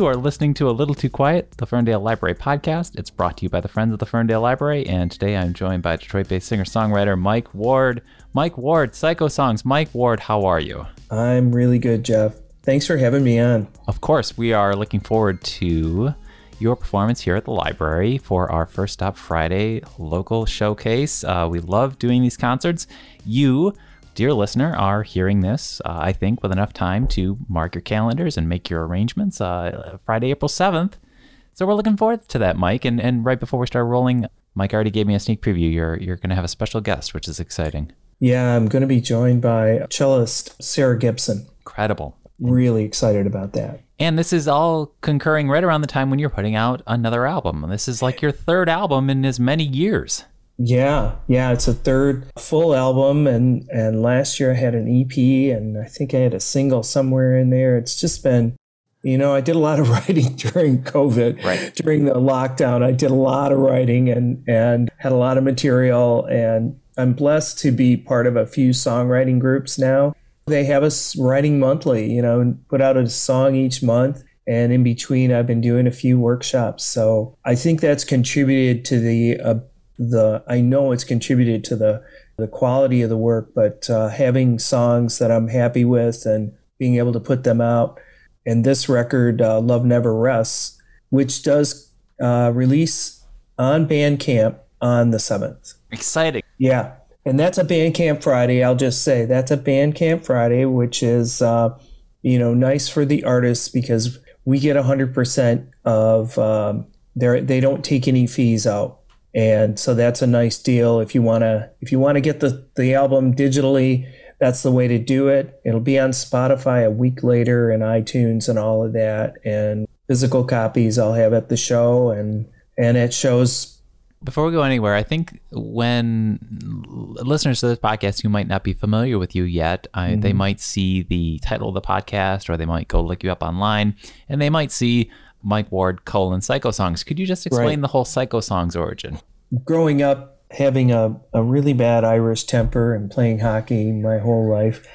You are listening to A Little Too Quiet, the Ferndale Library podcast. It's brought to you by the Friends of the Ferndale Library, and today I'm joined by Detroit based singer songwriter Mike Ward. Mike Ward, Psycho Songs. Mike Ward, how are you? I'm really good, Jeff. Thanks for having me on. Of course, we are looking forward to your performance here at the library for our First Stop Friday local showcase. Uh, we love doing these concerts. You dear listener, are hearing this, uh, I think, with enough time to mark your calendars and make your arrangements uh, Friday, April 7th. So we're looking forward to that, Mike. And, and right before we start rolling, Mike already gave me a sneak preview. You're, you're going to have a special guest, which is exciting. Yeah, I'm going to be joined by cellist Sarah Gibson. Incredible. Really excited about that. And this is all concurring right around the time when you're putting out another album. This is like your third album in as many years. Yeah, yeah, it's a third full album, and and last year I had an EP, and I think I had a single somewhere in there. It's just been, you know, I did a lot of writing during COVID, right. during the lockdown. I did a lot of writing and and had a lot of material, and I'm blessed to be part of a few songwriting groups now. They have us writing monthly, you know, and put out a song each month. And in between, I've been doing a few workshops. So I think that's contributed to the uh, the I know it's contributed to the the quality of the work, but uh, having songs that I'm happy with and being able to put them out. And this record, uh, Love Never Rests, which does uh, release on Bandcamp on the 7th. Exciting. Yeah. And that's a Bandcamp Friday. I'll just say that's a Bandcamp Friday, which is, uh, you know, nice for the artists because we get 100% of um, their, they don't take any fees out and so that's a nice deal. If you want to if you want to get the the album digitally that's the way to do it. It'll be on spotify a week later and itunes and all of that and physical copies i'll have at the show and and it shows. Before we go anywhere, I think when listeners to this podcast who might not be familiar with you yet, mm-hmm. they might see the title of the podcast or they might go look you up online and they might see Mike Ward colon Psycho Songs. Could you just explain right. the whole Psycho Songs origin? Growing up, having a, a really bad Irish temper and playing hockey my whole life,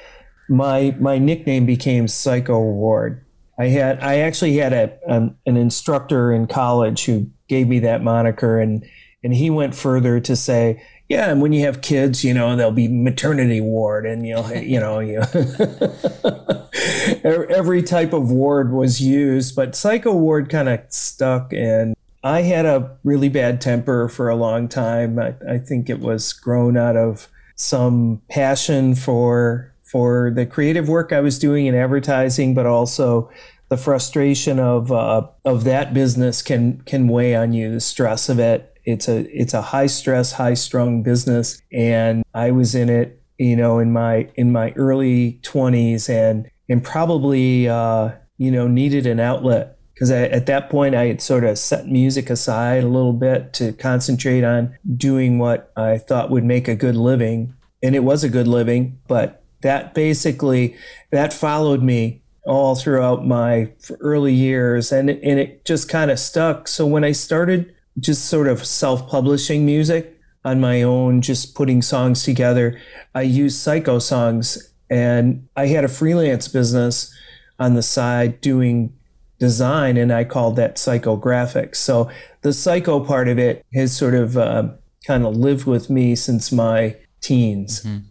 my my nickname became Psycho Ward. I had I actually had a an, an instructor in college who gave me that moniker, and and he went further to say, yeah, and when you have kids, you know, there'll be maternity ward, and you'll, you know, you every type of ward was used, but psycho ward kind of stuck. And I had a really bad temper for a long time. I, I think it was grown out of some passion for for the creative work I was doing in advertising, but also the frustration of uh, of that business can can weigh on you. The stress of it it's a it's a high stress, high strung business, and I was in it, you know, in my in my early twenties, and and probably uh, you know needed an outlet. Because at that point I had sort of set music aside a little bit to concentrate on doing what I thought would make a good living, and it was a good living, but that basically that followed me all throughout my early years. And and it just kind of stuck. So when i started just sort of self-publishing music on my own, just putting songs together. I use psycho songs and I had a freelance business on the side doing design and I called that psychographics. So the psycho part of it has sort of uh, kind of lived with me since my teens. Mm-hmm.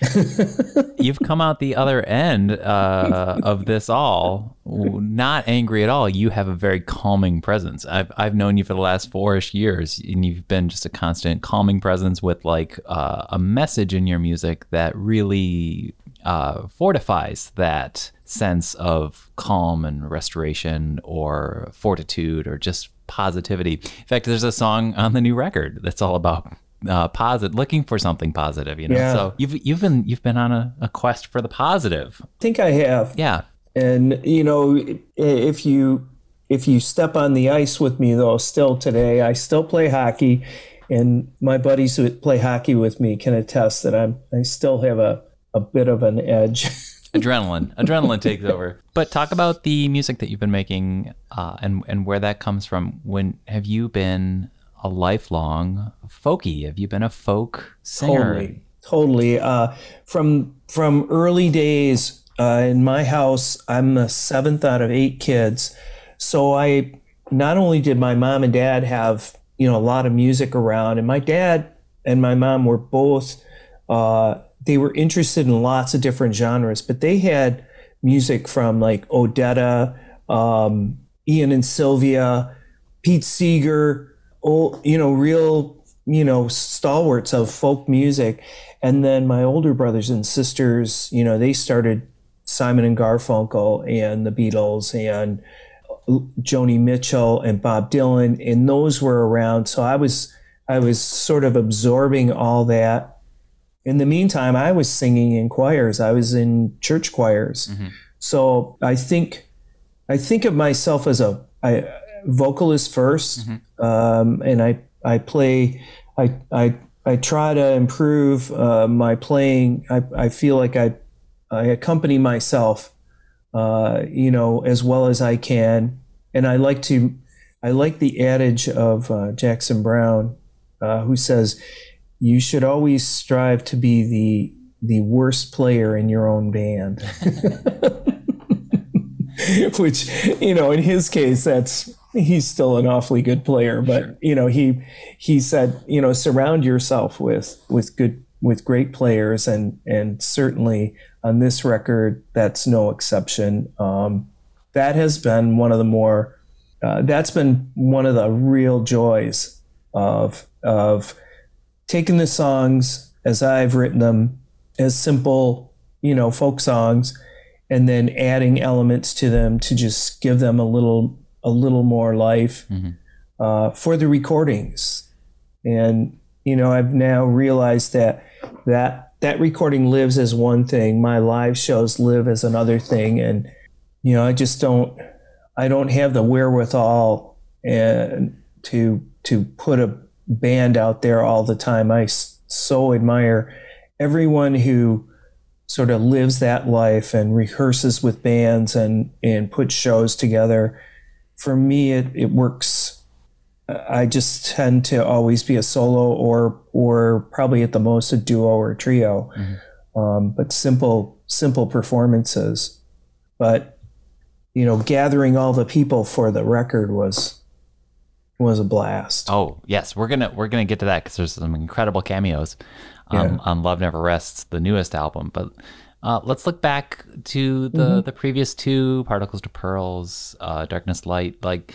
You've come out the other end uh, of this all, not angry at all. You have a very calming presence. I've I've known you for the last four-ish years, and you've been just a constant calming presence with like uh, a message in your music that really uh, fortifies that sense of calm and restoration, or fortitude, or just positivity. In fact, there's a song on the new record that's all about uh, positive, looking for something positive. You know, yeah. so you've you've been you've been on a, a quest for the positive. I think I have. Yeah, and you know, if you if you step on the ice with me though, still today, I still play hockey, and my buddies who play hockey with me can attest that I'm I still have a a bit of an edge. adrenaline adrenaline takes over but talk about the music that you've been making uh, and and where that comes from when have you been a lifelong folky? Have you been a folk singer? Totally, totally. Uh, from from early days uh, in my house, I'm the seventh out of eight kids. so I not only did my mom and dad have you know a lot of music around, and my dad and my mom were both uh, they were interested in lots of different genres, but they had music from like Odetta, um, Ian and Sylvia, Pete Seeger, old, you know, real, you know, stalwarts of folk music. And then my older brothers and sisters, you know, they started Simon and Garfunkel and the Beatles and Joni Mitchell and Bob Dylan, and those were around. So I was I was sort of absorbing all that. In the meantime, I was singing in choirs. I was in church choirs. Mm-hmm. So I think I think of myself as a I, vocalist 1st mm-hmm. um, and I I play I I I try to improve uh, my playing. I, I feel like I I accompany myself, uh, you know, as well as I can, and I like to. I like the adage of uh, Jackson Browne, uh, who says, "You should always strive to be the the worst player in your own band." Which, you know, in his case, that's he's still an awfully good player, but sure. you know, he he said, you know, surround yourself with with good with great players, and and certainly on this record, that's no exception. Um, that has been one of the more uh, that's been one of the real joys of of taking the songs as I've written them as simple, you know, folk songs, and then adding elements to them to just give them a little a little more life mm-hmm. uh, for the recordings. And you know, I've now realized that that that recording lives as one thing. My live shows live as another thing, and you know, I just don't I don't have the wherewithal and to to put a band out there all the time. I so admire everyone who sort of lives that life and rehearses with bands and and puts shows together for me, it, it works. I just tend to always be a solo or or probably at the most a duo or a trio, mm-hmm. um, but simple simple performances. But you know, gathering all the people for the record was was a blast. Oh yes, we're gonna we're gonna get to that because there's some incredible cameos um, yeah. on Love Never Rests, the newest album. But uh, let's look back to the mm-hmm. the previous two, Particles to Pearls, uh, Darkness Light. Like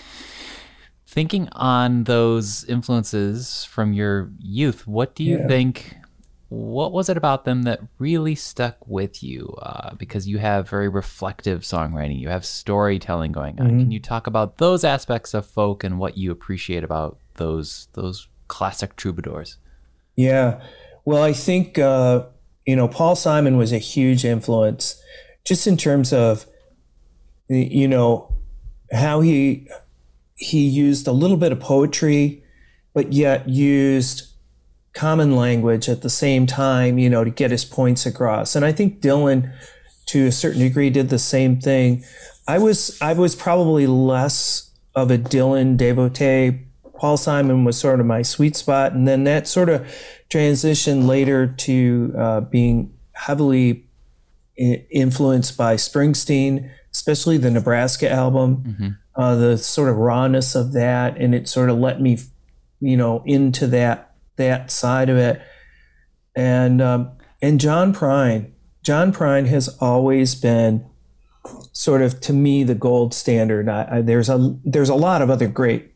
thinking on those influences from your youth, what do you yeah. think? What was it about them that really stuck with you? Uh, because you have very reflective songwriting, you have storytelling going on. Mm-hmm. Can you talk about those aspects of folk and what you appreciate about those those classic troubadours? Yeah, well, I think uh, you know, Paul Simon was a huge influence just in terms of, you know, how he he used a little bit of poetry, but yet used common language at the same time, you know, to get his points across. And I think Dylan, to a certain degree, did the same thing. I was I was probably less of a Dylan devotee. Paul Simon was sort of my sweet spot, and then that sort of transition later to uh, being heavily influenced by Springsteen, especially the Nebraska album, mm-hmm. uh, the sort of rawness of that, and it sort of let me, you know, into that that side of it. And um, and John Prine, John Prine has always been sort of to me the gold standard. I, I, there's a there's a lot of other great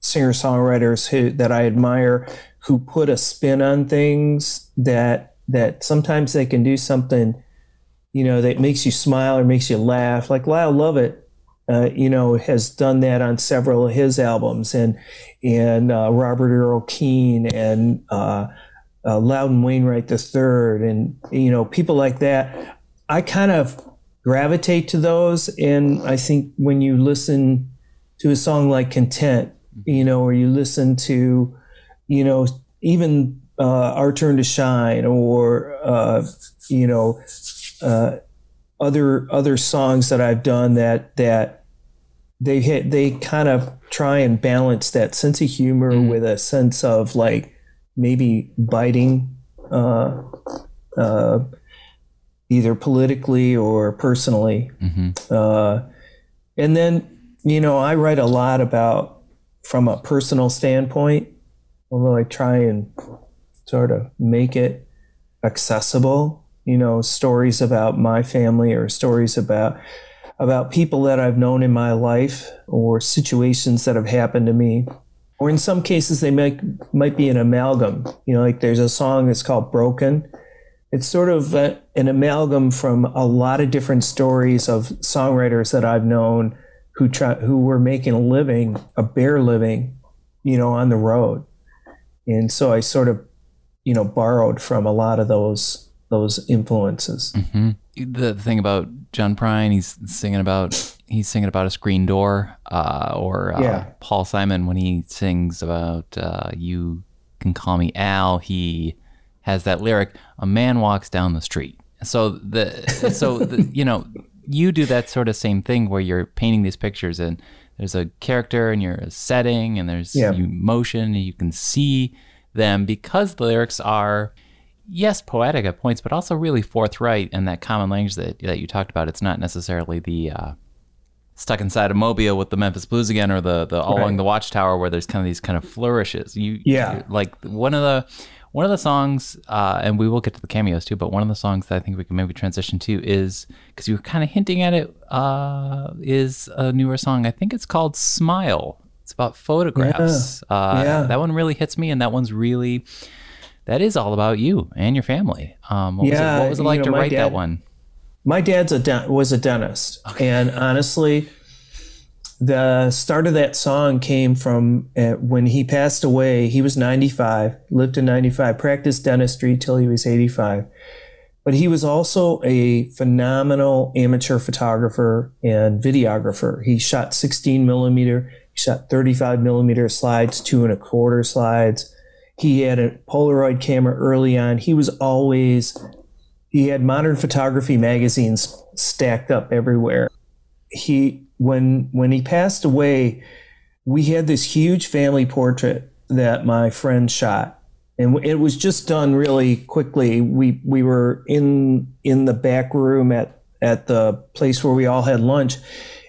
singer songwriters who that I admire who put a spin on things that that sometimes they can do something, you know, that makes you smile or makes you laugh. Like Lyle Lovett, uh, you know, has done that on several of his albums, and and uh, Robert Earl Keen and uh, uh Loudon Wainwright III, and you know, people like that. I kind of gravitate to those, and I think when you listen to a song like "Content," you know, or you listen to you know, even uh, Our Turn to Shine or, uh, you know, uh, other other songs that I've done that that they hit they kind of try and balance that sense of humor mm. with a sense of like maybe biting uh, uh, either politically or personally mm-hmm. uh, and then you know, I write a lot about from a personal standpoint, although I try and sort of make it accessible. You know, stories about my family or stories about about people that I've known in my life or situations that have happened to me. Or in some cases, they might might be an amalgam. You know, like there's a song that's called "Broken." It's sort of a, an amalgam from a lot of different stories of songwriters that I've known who try who were making a living, a bare living, you know, on the road. And so I sort of, you know, borrowed from a lot of those those influences. Mm-hmm. The thing about John Prine, he's singing about he's singing about a screen door, uh, or uh, Yeah. Paul Simon when he sings about uh, "You Can Call Me Al." He has that lyric: "A man walks down the street." So the so the, you know you do that sort of same thing where you're painting these pictures and there's a character and you're a setting and there's Yeah. emotion and you can see them because the lyrics are yes, poetic at points, but also really forthright and that common language that, that you talked about. It's not necessarily the uh, stuck inside a mobile with the Memphis Blues again or the, the all Right. along the watchtower where there's kind of these kind of flourishes. You Yeah. like one of the one of the songs, uh, and we will get to the cameos too. But one of the songs that I think we can maybe transition to is because you were kind of hinting at it. Uh, is a newer song. I think it's called "Smile." It's about photographs. Uh, Yeah. That one really hits me, and that one's really that is all about you and your family. Um, what, was Yeah, it, what was it like know, to write that one? My dad's a den- was a dentist, and honestly, the start of that song came from uh, when he passed away. He was 95, lived to 95, practiced dentistry till he was 85. But he was also a phenomenal amateur photographer and videographer. He shot 16 millimeter, he shot 35 millimeter slides, two and a quarter slides. He had a Polaroid camera early on. He was always he had modern photography magazines stacked up everywhere. He when when he passed away, we had this huge family portrait that my friend shot, and it was just done really quickly. We we were in in the back room at at the place where we all had lunch,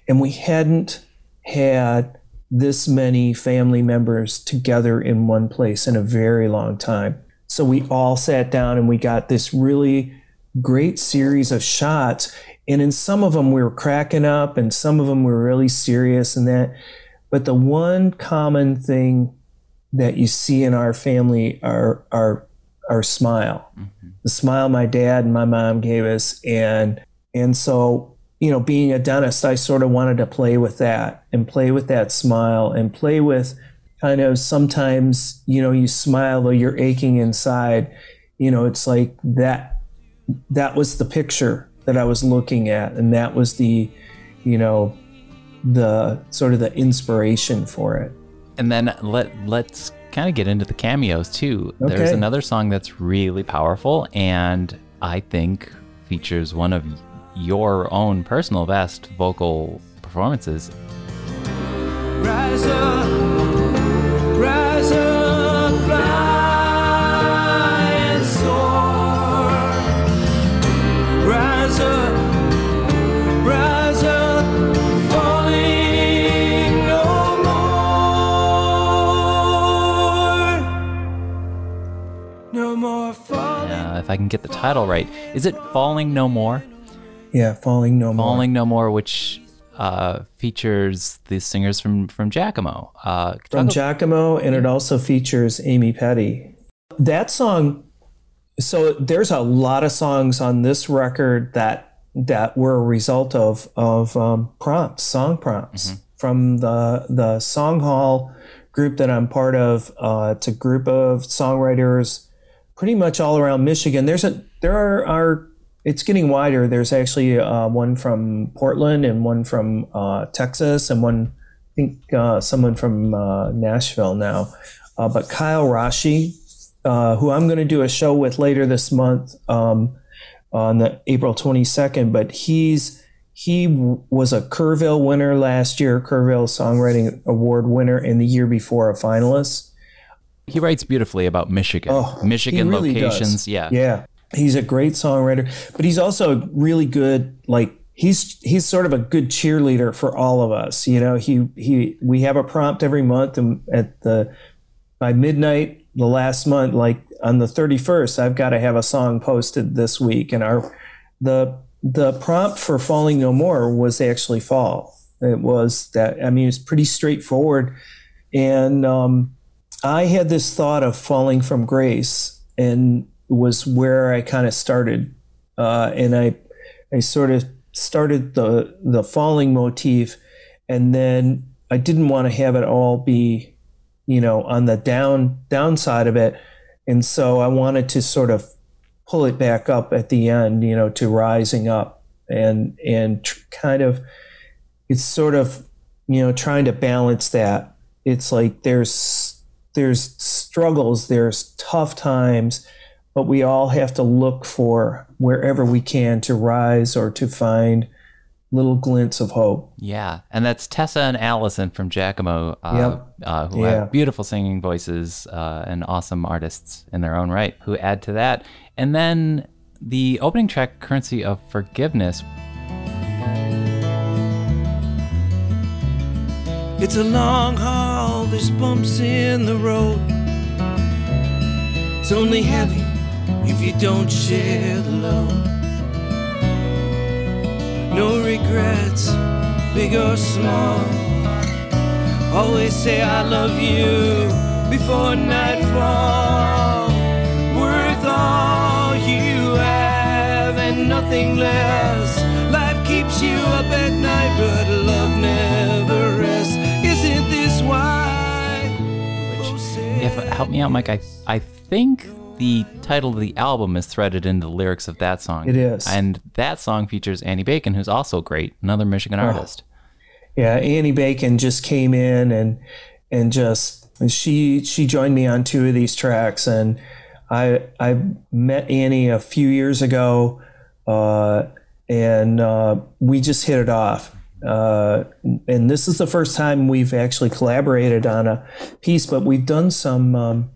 and we hadn't had this many family members together in one place in a very long time. So we all sat down and we got this really great series of shots. And in some of them, we were cracking up, and some of them were really serious and that. But the one common thing that you see in our family are our our smile, mm-hmm. the smile my dad and my mom gave us, and and so you know, being a dentist, I sort of wanted to play with that and play with that smile and play with kind of sometimes you know you smile though you're aching inside. You know, it's like that that was the picture that I was looking at, and that was the, you know, the sort of the inspiration for it. And then let let's kind of get into the cameos too. There's another song that's really powerful and I think features one of your own personal best vocal performances. Rise up, I can get the title right, is it "Falling No More"? Yeah, falling no more. "Falling No More," which uh, features the singers from from Giacomo. Uh, from Giacomo, and it also features Amy Petty. That song. So there's a lot of songs on this record that that were a result of of um, prompts, song prompts from the the Song Hall group that I'm part of. Uh, it's a group of songwriters, pretty much all around Michigan. There's a there are, are it's getting wider. There's actually uh, one from Portland and one from uh, Texas and one I think uh, someone from uh, Nashville now. Uh, but Kyle Rasche, uh, who I'm going to do a show with later this month um, on the April 22nd, but he's he was a Kerrville winner last year, Kerrville Songwriting Award winner, and the year before a finalist. He writes beautifully about Michigan, Oh, Michigan really locations. does. Yeah. Yeah. He's a great songwriter, but he's also really good, like he's he's sort of a good cheerleader for all of us. You know, he he we have a prompt every month, and at the by midnight the last month, like on the thirty first, I've got to have a song posted this week, and our the the prompt for falling no more was actually fall. It was that I mean it's pretty straightforward, and um, I had this thought of falling from grace, and was where I kind of started, uh, and I I sort of started the the falling motif, and then I didn't want to have it all be, you know, on the down downside of it, and so I wanted to sort of pull it back up at the end, you know, to rising up, and and tr- kind of, it's sort of, you know, trying to balance that. It's like there's there's struggles, there's tough times, but we all have to look for wherever we can to rise or to find little glints of hope. Yeah, and that's Tessa and Allison from Giacomo, uh, Yep. uh, who Yeah. have beautiful singing voices uh, and awesome artists in their own right, who add to that. And then the opening track, "Currency of Forgiveness," It's a long haul, there's bumps in the road. It's only heavy if you don't share the load. No regrets, big or small. Always say I love you before nightfall. Worth all you have and nothing less. Life keeps you up at night, but love if help me out, Mike, I I think the title of the album is threaded into the lyrics of that song. It is. and that song features Annie Bacon, who's also great, another Michigan Oh. artist. Yeah, Annie Bacon just came in and and just and she she joined me on two of these tracks, and I I met Annie a few years ago, uh, and uh, we just hit it off. Uh, and this is the first time we've actually collaborated on a piece, but we've done some. Um,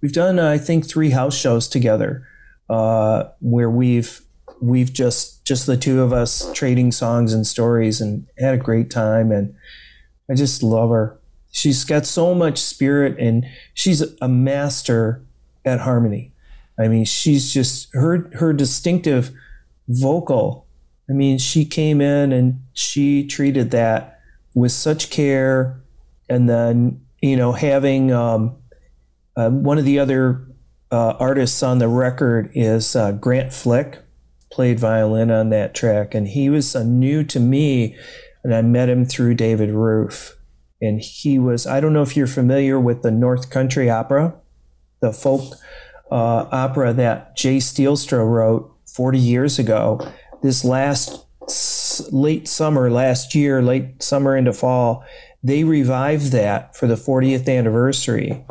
we've done uh, I think three house shows together, uh, where we've we've just just the two of us trading songs and stories and had a great time and I just love her. She's got so much spirit and she's a master at harmony. I mean, she's just her her distinctive vocal. I mean, she came in and she treated that with such care and then, you know, having um, uh, one of the other uh, artists on the record is uh, Grant Flick, played violin on that track, and he was new to me, and I met him through David Roof, and he was I don't know if you're familiar with the North Country Opera, the folk uh, opera that Jay Stielstra wrote 40 years ago. This last late summer, last year, late summer into fall, they revived that for the 40th anniversary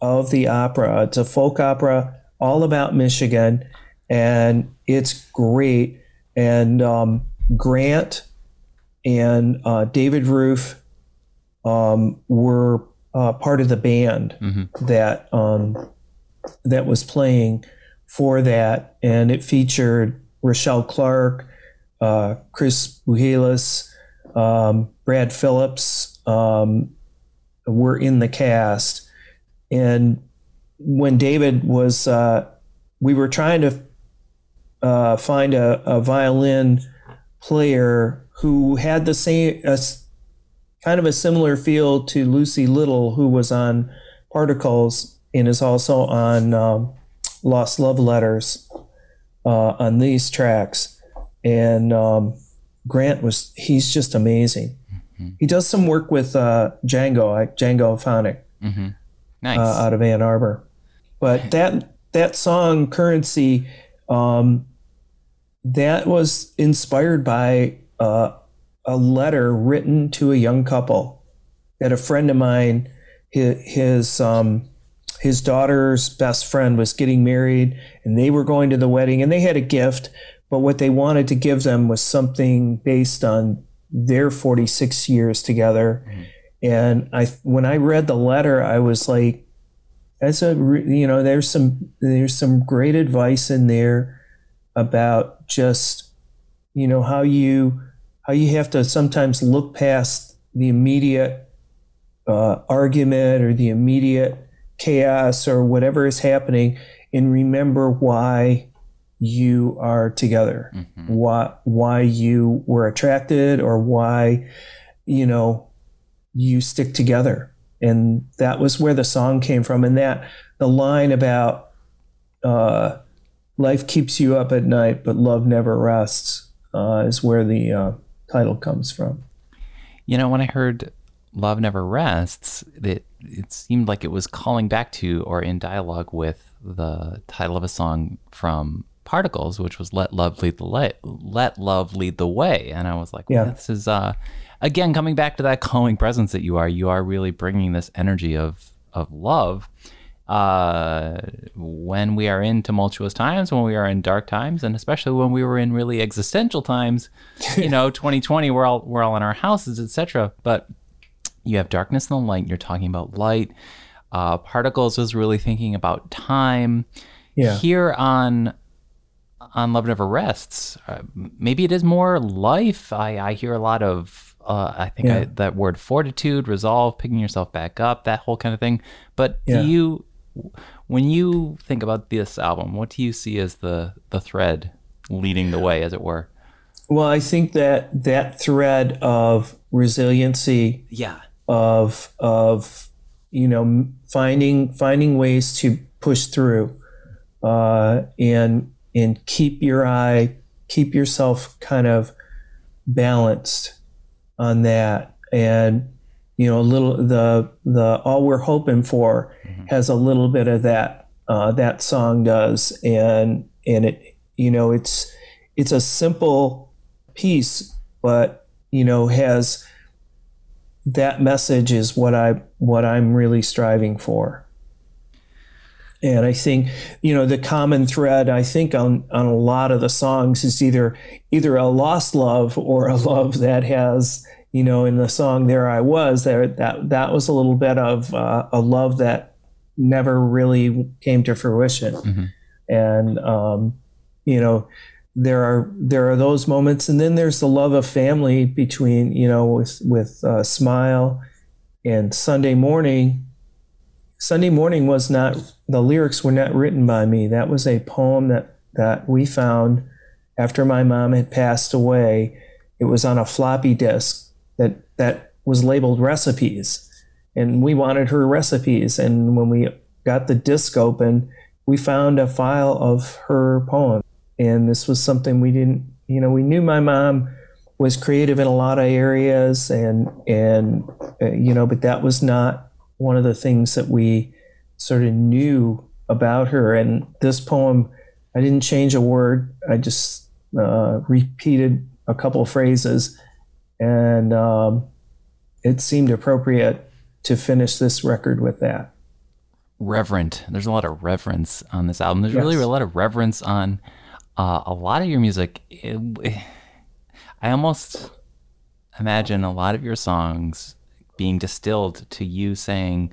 of the opera. It's a folk opera all about Michigan, and it's great. And um, Grant and uh, David Roof um, were uh, part of the band that um, that was playing for that, and it featured Rochelle Clark, uh, Chris Buhalis, um, Brad Phillips um, were in the cast. And when David was, uh, we were trying to uh, find a, a violin player who had the same, a kind of a similar feel to Lucy Little, who was on Particles and is also on um, Lost Love Letters uh, on these tracks. And um, Grant was, he's just amazing. He does some work with uh, Django, I- Djangophonique Nice. uh, out of Ann Arbor. But that that song "Currency," um, that was inspired by uh, a letter written to a young couple that a friend of mine, his his, um, his daughter's best friend was getting married, and they were going to the wedding, and they had a gift, but what they wanted to give them was something based on their 46 years together. And I, when I read the letter, I was like, that's a you know there's some there's some great advice in there about just you know how you how you have to sometimes look past the immediate uh, argument or the immediate chaos or whatever is happening and remember why you are together. Mm-hmm. why why you were attracted or why you know you stick together. And that was where the song came from. And that the line about uh, life keeps you up at night but love never rests uh, is where the uh, title comes from. You know when i heard love never rests it, it seemed like it was calling back to or in dialogue with the title of a song from Particles, which was "Let Love Lead the Way." Let Love Lead the Way, and I was like, well, yeah. "This is uh, again coming back to that calming presence that you are. You are really bringing this energy of of love." Uh, when we are in tumultuous times, when we are in dark times, and especially when we were in really existential times, you know, 2020, we're all we're all in our houses, etc. But you have darkness and the light. You're talking about light. Uh, Particles was really thinking about time. Yeah. Here on on Love Never Rests, uh, maybe it is more life. I, I hear a lot of, uh, I think yeah. I, that word fortitude, resolve, picking yourself back up, that whole kind of thing. But yeah. do you, when you think about this album, what do you see as the the thread leading the way, as it were? Well, I think that that thread of resiliency, yeah, of of you know finding finding ways to push through uh, and and keep your eye keep yourself kind of balanced on that and you know a little the the all we're hoping for mm-hmm. has a little bit of that uh, that song does and and it you know it's it's a simple piece but you know has that message is what I what I'm really striving for. And I think, you know, the common thread I think on on a lot of the songs is either either a lost love or a love that has, you know, in the song "There I Was," there that that was a little bit of uh, a love that never really came to fruition, mm-hmm. and um, you know, there are there are those moments, and then there's the love of family between you know with with uh, Smile and Sunday Morning. Sunday Morning was not the lyrics were not written by me. That was a poem that that we found after my mom had passed away. It was on a floppy disk that that was labeled recipes, and we wanted her recipes. And when we got the disc open, we found a file of her poem and this was something we didn't you know we knew my mom was creative in a lot of areas and and uh, you know but that was not one of the things that we sort of knew about her. And this poem i didn't change a word. I just uh, repeated a couple phrases. And um, it seemed appropriate to finish this record with that. Reverent. There's a lot of reverence on this album. There's yes. really a lot of reverence on uh, a lot of your music, it, I almost imagine a lot of your songs being distilled to you saying,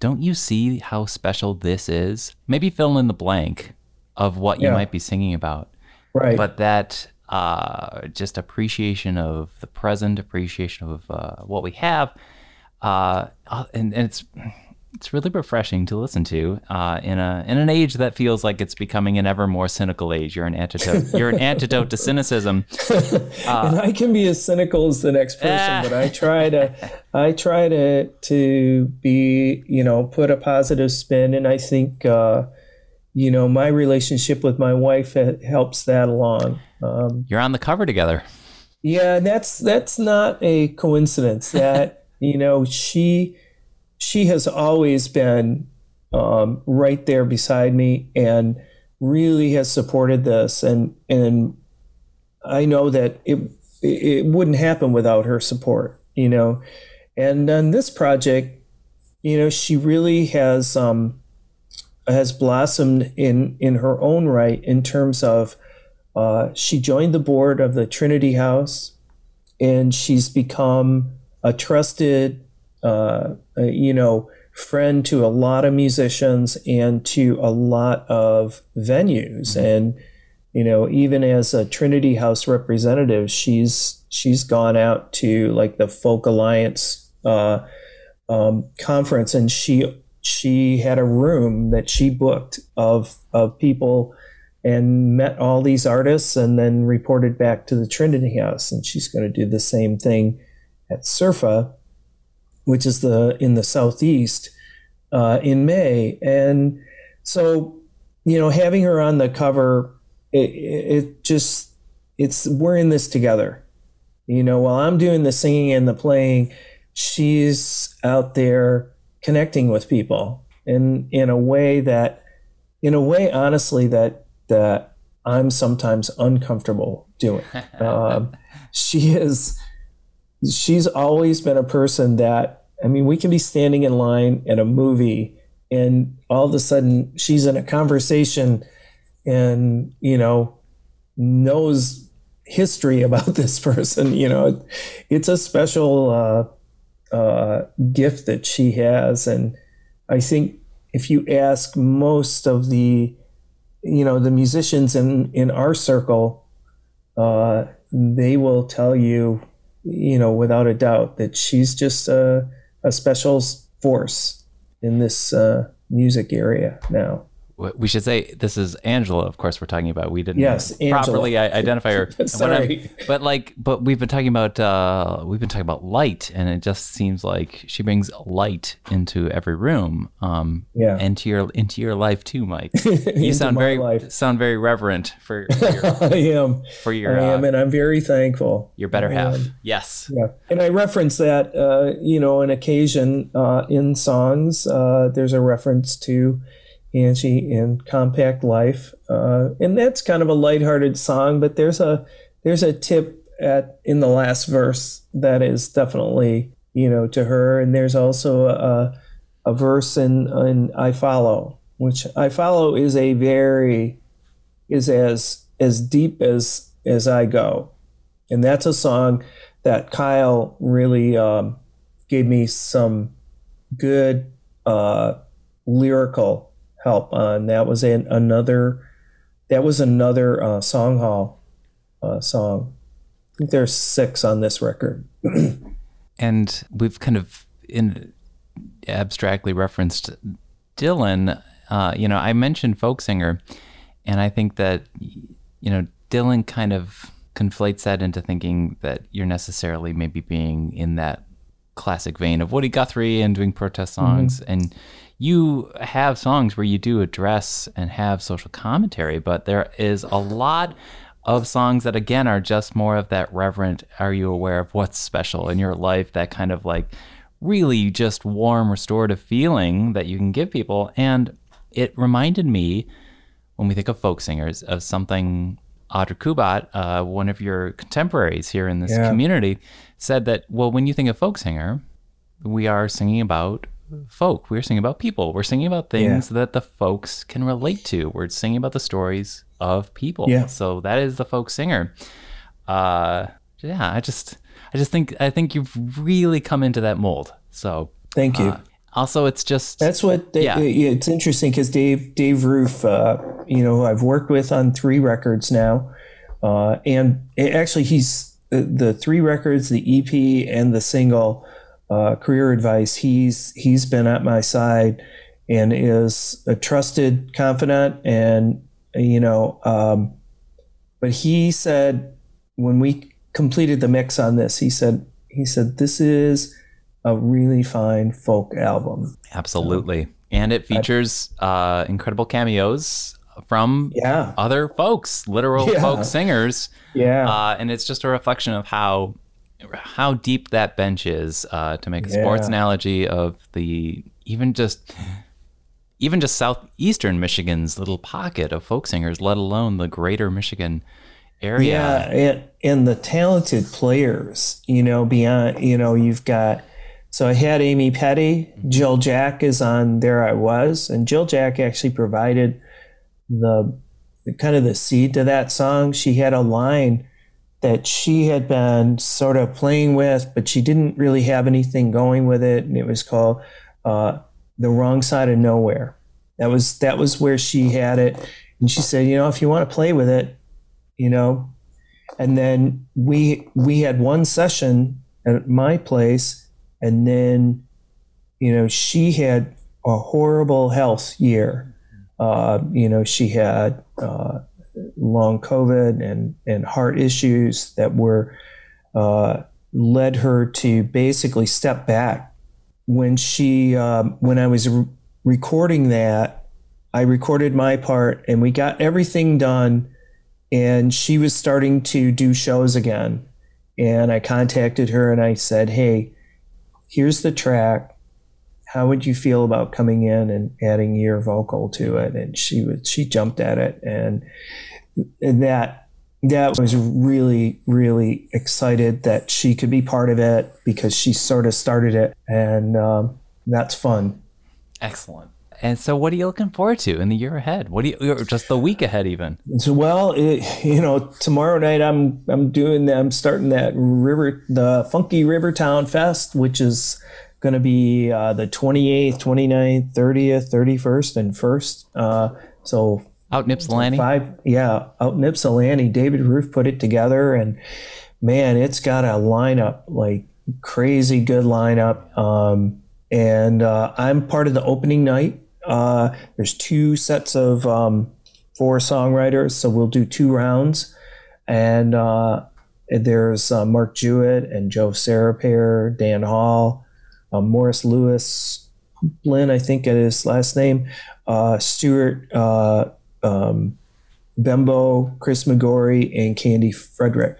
Don't you see how special this is? Maybe fill in the blank of what you might be singing about. Right. But that uh, just appreciation of the present, appreciation of uh, what we have. Uh, uh and, and it's it's really refreshing to listen to uh, in a in an age that feels like it's becoming an ever more cynical age. You're an antidote. You're an antidote to cynicism. Uh, and I can be as cynical as the next person, but I try to I try to to be you know put a positive spin, and I think uh, you know my relationship with my wife helps that along. Um, You're on the cover together. Yeah, that's that's not a coincidence. That you know she she has always been um, right there beside me and really has supported this. And and I know that it it wouldn't happen without her support you know? And on this project you know she really has um, has blossomed in in her own right in terms of uh, she joined the board of the Trinity House and she's become a trusted uh, uh, you know, friend to a lot of musicians and to a lot of venues. Mm-hmm. And you know, even as a Trinity House representative, she's she's gone out to like the Folk Alliance uh, um, conference, and she she had a room that she booked of of people and met all these artists and then reported back to the Trinity House. And she's going to do the same thing at SERFA, which is the in the southeast uh, in May. And so, you know, having her on the cover, it, it just it's we're in this together. You know, while I'm doing the singing and the playing, she's out there connecting with people in in a way that in a way honestly that that I'm sometimes uncomfortable doing. um, she is, she's always been a person that, I mean, we can be standing in line at a movie and all of a sudden she's in a conversation and, you know, knows history about this person. You know, it's a special uh, uh, gift that she has. And I think if you ask most of the you know the musicians in in our circle uh, they will tell you you know without a doubt that she's just a, a special force in this uh, music area now we should say this is Angela. Of course, we're talking about. We didn't yes, properly identify her. Sorry, but like, but we've been talking about uh, we've been talking about light, and it just seems like she brings light into every room. Um, yeah, into your into your life too, Mike. You sound very life. sound very reverent for. for your, I am for your. I am, uh, and I'm very thankful. Your better half. Yes. Yeah, and I reference that. Uh, you know, an occasion uh, in songs. Uh, there's a reference to Angie in Compact Life, uh, and that's kind of a lighthearted song. But there's a there's a tip at in the last verse that is definitely you know to her, and there's also a a verse in in I Follow, which I Follow is a very is as as deep as as I go, and that's a song that Kyle really um, gave me some good uh, lyrical help and That was an, another that was another uh, song hall uh, song. I think there's six on this record. and we've kind of in abstractly referenced Dylan. Uh, you know, I mentioned folk singer, and I think that you know Dylan kind of conflates that into thinking that you're necessarily maybe being in that classic vein of Woody Guthrie and doing protest songs mm-hmm. and you have songs where you do address and have social commentary, but there is a lot of songs that again are just more of that reverent are you aware of what's special in your life that kind of like really just warm restorative feeling that you can give people and it reminded me when we think of folk singers of something Audra Kubat, uh, one of your contemporaries here in this yeah. community, said that, well, when you think of folk singer, we are singing about folk. We're singing about people. We're singing about things yeah. that the folks can relate to. We're singing about the stories of people. Yeah. So that is the folk singer. Uh, yeah, I just, I just think, I think you've really come into that mold. So thank you. Uh, also, it's just that's what. They, yeah. it's interesting because Dave Dave Roof, uh, you know, I've worked with on three records now, uh, and it, actually he's the, the three records, the EP and the single uh, career advice, he's he's been at my side and is a trusted confidant. And you know, um, but he said when we completed the mix on this, he said he said this is a really fine folk album. Absolutely, and it features uh, incredible cameos from yeah. other folks, literal yeah. folk singers. Yeah, uh, and it's just a reflection of how how deep that bench is uh, to make a yeah. sports analogy of the even just even just southeastern Michigan's little pocket of folk singers, let alone the greater Michigan area. Yeah, and, and the talented players, you know, beyond, you know, you've got. So I had Amy Petty. Jill Jack is on There I Was, and Jill Jack actually provided the kind of the seed to that song. She had a line that she had been sort of playing with, but she didn't really have anything going with it. And it was called uh, "The Wrong Side of Nowhere." That was that was where she had it, and she said, you know, if you want to play with it, you know. And then we we had one session at my place, and then you know she had a horrible health year. Uh, you know, she had uh, long COVID and and heart issues that were uh, led her to basically step back. When she um, when I was re- recording that, I recorded my part, and we got everything done. And she was starting to do shows again. And I contacted her and I said, Hey, here's the track how would you feel about coming in and adding your vocal to it and she was she jumped at it and that that was really really excited that she could be part of it because she sort of started it and um, that's fun excellent and so, what are you looking forward to in the year ahead? What do you, or just the week ahead, even? So, well, it, you know, tomorrow night I'm I'm doing I'm starting that river the Funky Rivertown Fest, which is going to be uh, the 28th, 29th, 30th, 31st, and 1st. Uh, so out in Ypsilanti? Five, yeah, out in Ypsilanti. David Roof put it together, and man, it's got a lineup, like crazy good lineup. Um, and uh, I'm part of the opening night. Uh, there's two sets of um, four songwriters, so we'll do two rounds. And uh, there's uh, Mark Jewett and Joe Sarapair, Dan Hall, uh, Morris Lewis, Lynn, I think is his last name, uh, Stuart uh, um, Bembo, Chris McGorry, and Candy Frederick.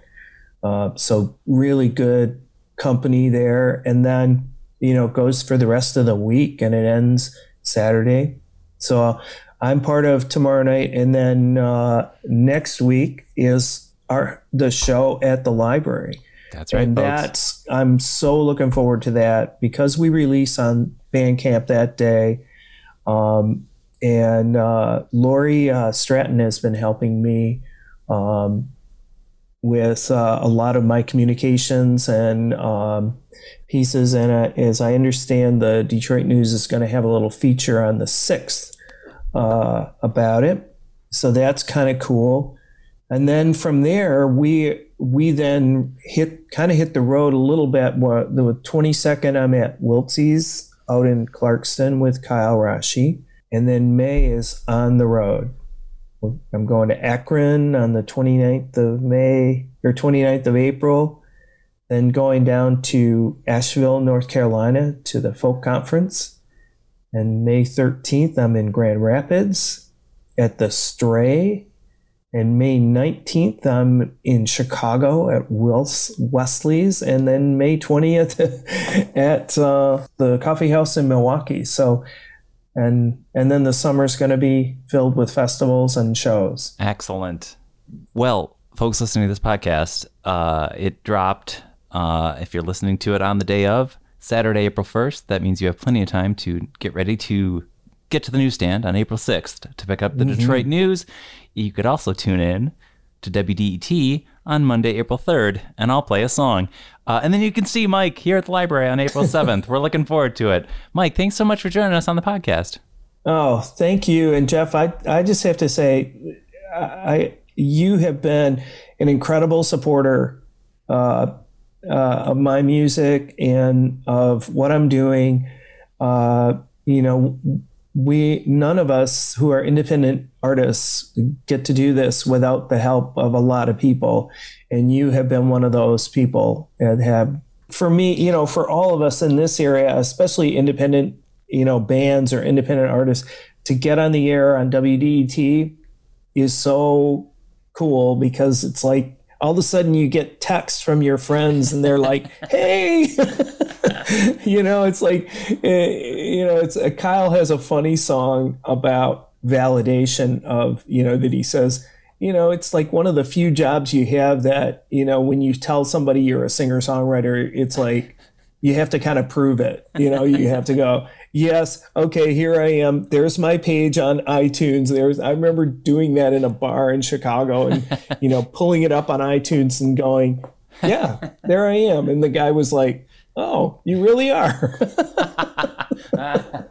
Uh, so really good company there. And then, you know, it goes for the rest of the week and it ends Saturday. So I'm part of tomorrow night. And then uh, next week is our the show at the library. That's right. And folks. that's I'm so looking forward to that because we release on Bandcamp that day. Um, and uh, Lori uh, Stratton has been helping me um, with uh, a lot of my communications and um, pieces. And uh, as I understand, the Detroit News is going to have a little feature on the 6th uh, about it. So that's kind of cool. And then from there, we we then hit kind of hit the road a little bit. The 22nd, I'm at Wiltsey's out in Clarkston with Kyle Rasche. And then May is on the road. I'm going to Akron on the 29th of May or 29th of April. Then going down to Asheville, North Carolina to the folk conference. And May 13th, I'm in Grand Rapids at the Stray and May 19th, I'm in Chicago at Wills Wesley's. And then May 20th at uh, the coffee house in Milwaukee. So, and and then the summer's going to be filled with festivals and shows. Excellent. Well, folks listening to this podcast, uh, it dropped. Uh, if you're listening to it on the day of Saturday, April 1st, that means you have plenty of time to get ready to get to the newsstand on April 6th to pick up the mm-hmm. Detroit News. You could also tune in to WDET on Monday, April 3rd, and I'll play a song. Uh, and then you can see Mike here at the library on April 7th. We're looking forward to it. Mike, thanks so much for joining us on the podcast. Oh, thank you. And Jeff, I, I just have to say, I you have been an incredible supporter uh, uh, of my music and of what I'm doing. Uh, you know, we none of us who are independent artists get to do this without the help of a lot of people. And you have been one of those people that have for me you know for all of us in this area especially independent you know bands or independent artists to get on the air on WDET is so cool because it's like all of a sudden you get texts from your friends and they're like hey you know, it's like, eh, you know, it's uh, Kyle has a funny song about validation of, you know, that he says, you know, it's like one of the few jobs you have that, you know, when you tell somebody you're a singer songwriter, it's like you have to kind of prove it. You know, you have to go, yes, okay, here I am. There's my page on iTunes. There's I remember doing that in a bar in Chicago and, you know, pulling it up on iTunes and going, yeah, there I am. And the guy was like, Oh, you really are.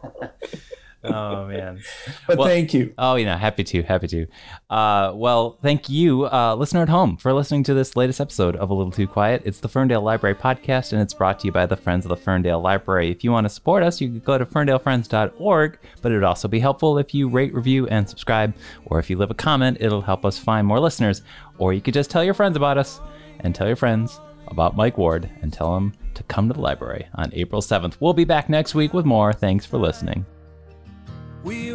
oh man. But Well- thank you. Oh, you know, happy to, happy to. Uh, well, thank you, uh, listener at home, for listening to this latest episode of A Little Too Quiet. It's the Ferndale Library podcast, and it's brought to you by the Friends of the Ferndale Library. If you want to support us, you can go to ferndalefriends.org, but it would also be helpful if you rate, review, and subscribe, or if you leave a comment, it'll help us find more listeners. Or you could just tell your friends about us, and tell your friends about Mike Ward, and tell him to come to the library on April 7th. We'll be back next week with more. Thanks for listening. We